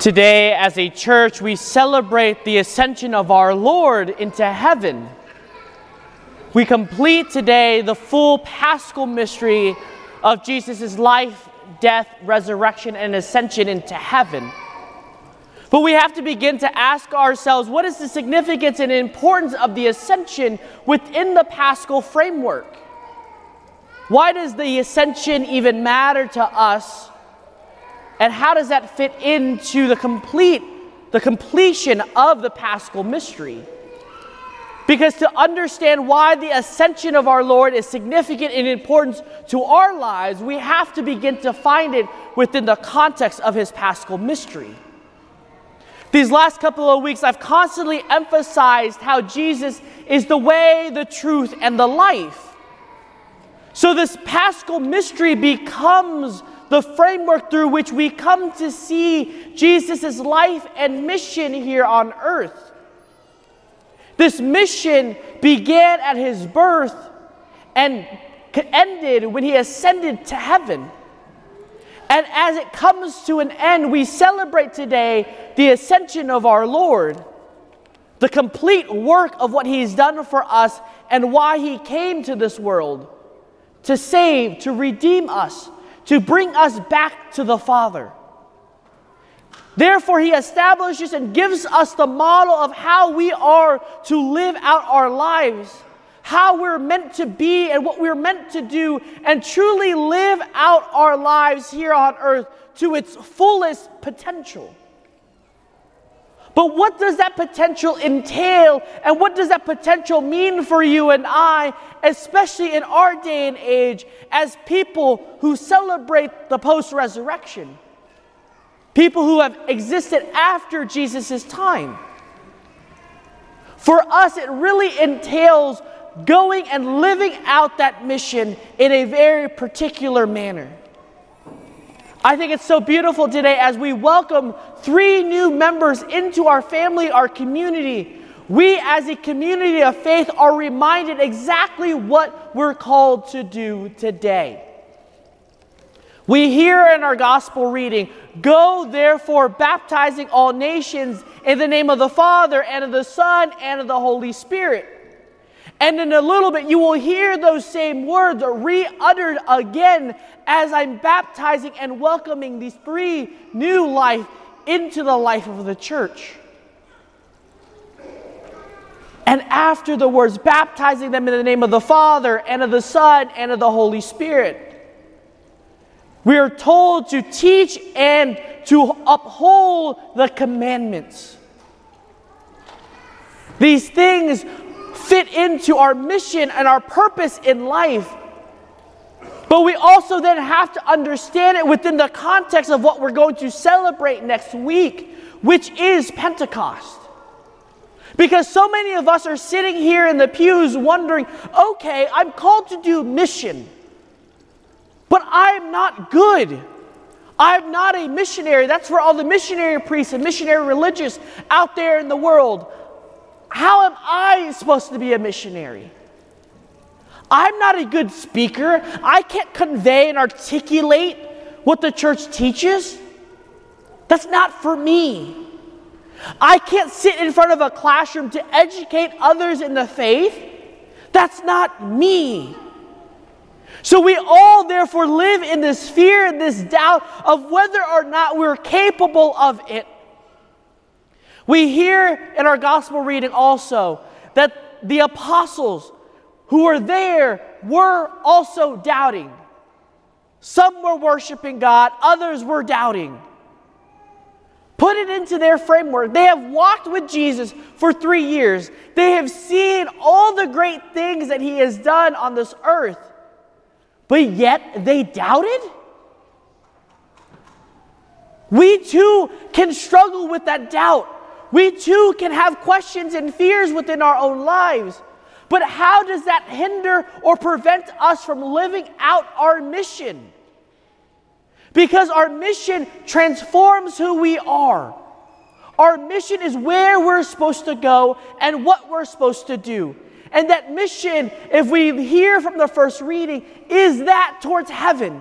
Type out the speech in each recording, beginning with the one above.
Today, as a church, we celebrate the ascension of our Lord into heaven. We complete today the full paschal mystery of Jesus' life, death, resurrection, and ascension into heaven. But we have to begin to ask ourselves what is the significance and importance of the ascension within the paschal framework? Why does the ascension even matter to us? And how does that fit into the complete the completion of the paschal mystery? Because to understand why the ascension of our Lord is significant and important to our lives, we have to begin to find it within the context of his paschal mystery. These last couple of weeks, I've constantly emphasized how Jesus is the way, the truth, and the life. So, this paschal mystery becomes the framework through which we come to see Jesus' life and mission here on earth. This mission began at his birth and ended when he ascended to heaven. And as it comes to an end, we celebrate today the ascension of our Lord, the complete work of what he's done for us and why he came to this world to save, to redeem us, to bring us back to the Father. Therefore, he establishes and gives us the model of how we are to live out our lives how we're meant to be and what we're meant to do, and truly live out our lives here on earth to its fullest potential. But what does that potential entail, and what does that potential mean for you and I, especially in our day and age, as people who celebrate the post resurrection? People who have existed after Jesus' time. For us, it really entails going and living out that mission in a very particular manner. I think it's so beautiful today as we welcome three new members into our family, our community. We, as a community of faith, are reminded exactly what we're called to do today. We hear in our gospel reading, Go therefore, baptizing all nations in the name of the Father, and of the Son, and of the Holy Spirit and in a little bit, you will hear those same words re uttered again as I'm baptizing and welcoming these three new life into the life of the church. And after the words, baptizing them in the name of the Father and of the Son and of the Holy Spirit, we are told to teach and to uphold the commandments. These things fit into our mission and our purpose in life. But we also then have to understand it within the context of what we're going to celebrate next week, which is Pentecost. Because so many of us are sitting here in the pews wondering, okay, I'm called to do mission, but I'm not good. I'm not a missionary. That's for all the missionary priests and missionary religious out there in the world. How am I supposed to be a missionary? I'm not a good speaker. I can't convey and articulate what the church teaches. That's not for me. I can't sit in front of a classroom to educate others in the faith. That's not me. So we all therefore live in this fear and this doubt of whether or not we're capable of it. We hear in our gospel reading also that the apostles who were there were also doubting. Some were worshiping God, others were doubting. Put it into their framework. They have walked with Jesus for three years. They have seen all the great things that He has done on this earth, but yet they doubted? We too can struggle with that doubt. We too can have questions and fears within our own lives. But how does that hinder or prevent us from living out our mission? Because our mission transforms who we are. Our mission is where we're supposed to go and what we're supposed to do. And that mission, if we hear from the first reading, is that towards heaven,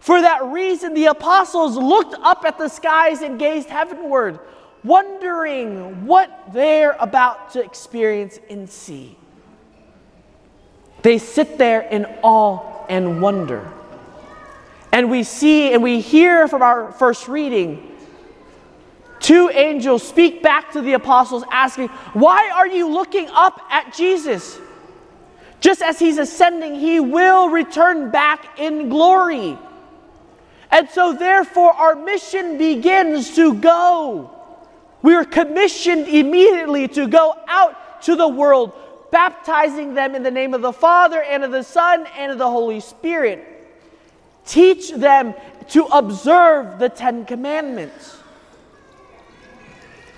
For that reason, the apostles looked up at the skies and gazed heavenward, wondering what they're about to experience and see. They sit there in awe and wonder. And we see and we hear from our first reading two angels speak back to the apostles asking, Why are you looking up at Jesus? Just as he's ascending, he will return back in glory. And so, therefore, our mission begins to go. We are commissioned immediately to go out to the world, baptizing them in the name of the Father and of the Son and of the Holy Spirit. Teach them to observe the Ten Commandments.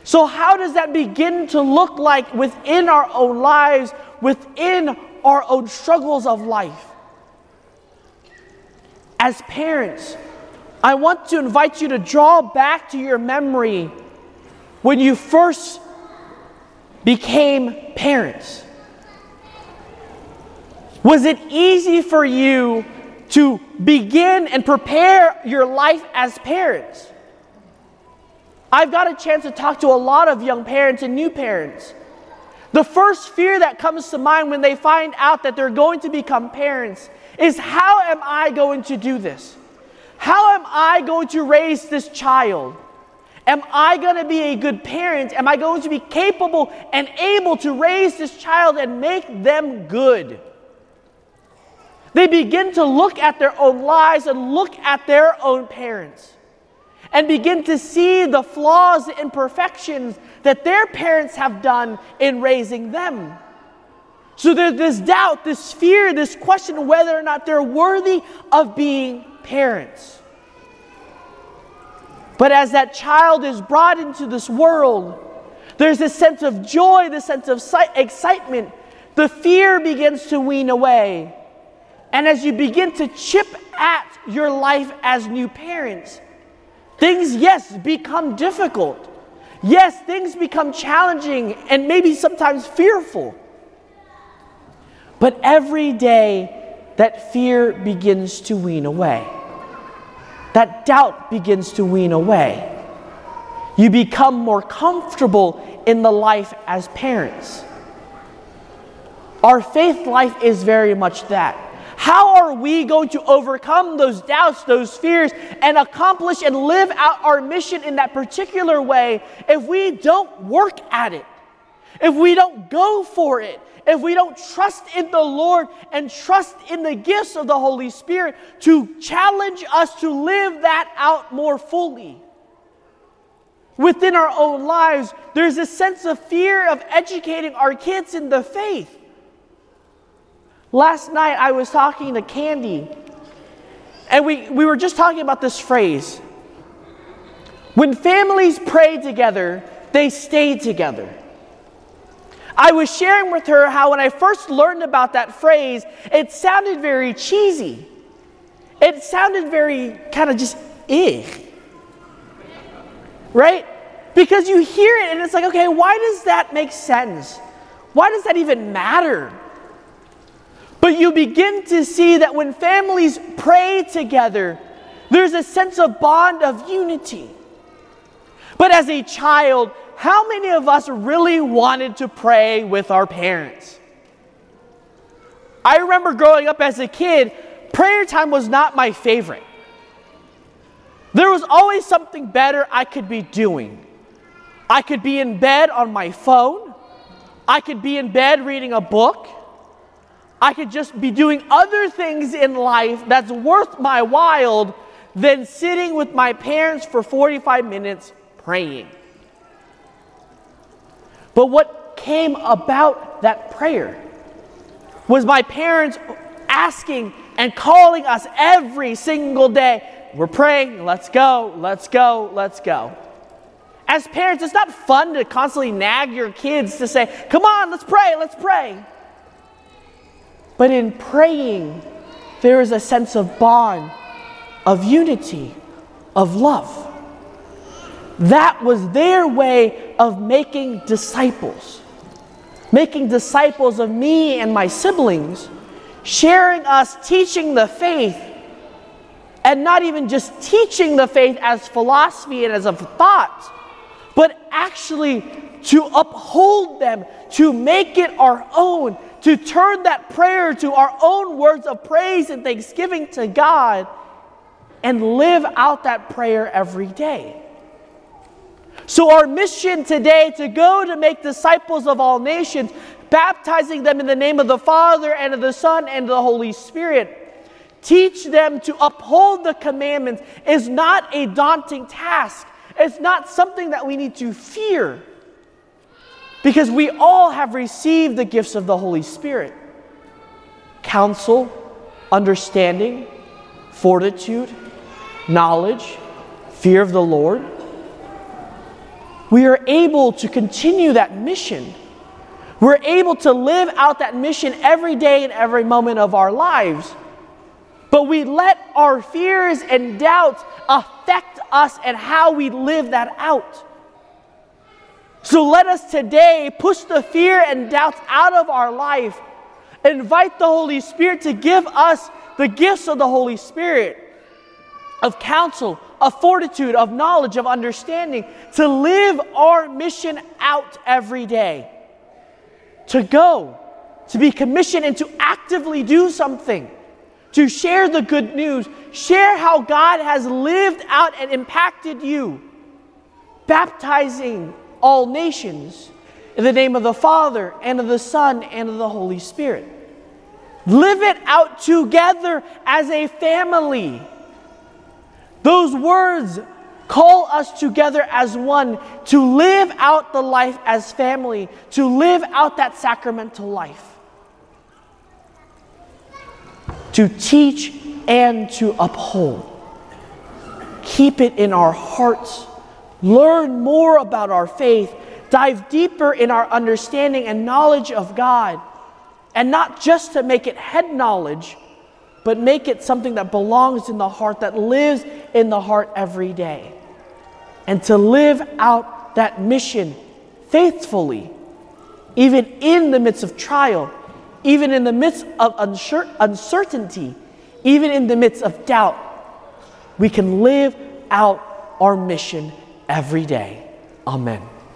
So, how does that begin to look like within our own lives, within our own struggles of life? As parents, I want to invite you to draw back to your memory when you first became parents. Was it easy for you to begin and prepare your life as parents? I've got a chance to talk to a lot of young parents and new parents. The first fear that comes to mind when they find out that they're going to become parents is how am I going to do this? How am I going to raise this child? Am I going to be a good parent? Am I going to be capable and able to raise this child and make them good? They begin to look at their own lives and look at their own parents and begin to see the flaws, and imperfections that their parents have done in raising them. So there's this doubt, this fear, this question whether or not they're worthy of being parents. But as that child is brought into this world, there's this sense of joy, this sense of excitement. The fear begins to wean away. And as you begin to chip at your life as new parents, things, yes, become difficult. Yes, things become challenging and maybe sometimes fearful. But every day, that fear begins to wean away that doubt begins to wean away. You become more comfortable in the life as parents. Our faith life is very much that. How are we going to overcome those doubts, those fears, and accomplish and live out our mission in that particular way if we don't work at it? If we don't go for it? if we don't trust in the Lord and trust in the gifts of the Holy Spirit to challenge us to live that out more fully. Within our own lives, there's a sense of fear of educating our kids in the faith. Last night, I was talking to Candy, and we, we were just talking about this phrase. When families pray together, they stay together. I was sharing with her how when I first learned about that phrase, it sounded very cheesy. It sounded very kind of just eh. Right? Because you hear it and it's like, okay, why does that make sense? Why does that even matter? But you begin to see that when families pray together, there's a sense of bond of unity. But as a child, how many of us really wanted to pray with our parents? I remember growing up as a kid, prayer time was not my favorite. There was always something better I could be doing. I could be in bed on my phone. I could be in bed reading a book. I could just be doing other things in life that's worth my while than sitting with my parents for 45 minutes praying. But what came about that prayer was my parents asking and calling us every single day. We're praying, let's go, let's go, let's go. As parents, it's not fun to constantly nag your kids to say, come on, let's pray, let's pray. But in praying, there is a sense of bond, of unity, of love. That was their way of making disciples, making disciples of me and my siblings, sharing us, teaching the faith. and not even just teaching the faith as philosophy and as a thought, but actually to uphold them, to make it our own, to turn that prayer to our own words of praise and thanksgiving to God, and live out that prayer every day. So, our mission today to go to make disciples of all nations, baptizing them in the name of the Father and of the Son and of the Holy Spirit, teach them to uphold the commandments, is not a daunting task. It's not something that we need to fear because we all have received the gifts of the Holy Spirit counsel, understanding, fortitude, knowledge, fear of the Lord. We are able to continue that mission. We're able to live out that mission every day and every moment of our lives. But we let our fears and doubts affect us and how we live that out. So let us today push the fear and doubts out of our life. Invite the Holy Spirit to give us the gifts of the Holy Spirit of counsel, of fortitude, of knowledge, of understanding, to live our mission out every day. To go, to be commissioned, and to actively do something. To share the good news, share how God has lived out and impacted you, baptizing all nations in the name of the Father and of the Son and of the Holy Spirit. Live it out together as a family. Those words call us together as one to live out the life as family, to live out that sacramental life, to teach and to uphold. Keep it in our hearts. Learn more about our faith, dive deeper in our understanding and knowledge of God, and not just to make it head knowledge, but make it something that belongs in the heart, that lives in the heart every day. And to live out that mission faithfully, even in the midst of trial, even in the midst of uncertainty, even in the midst of doubt, we can live out our mission every day. Amen.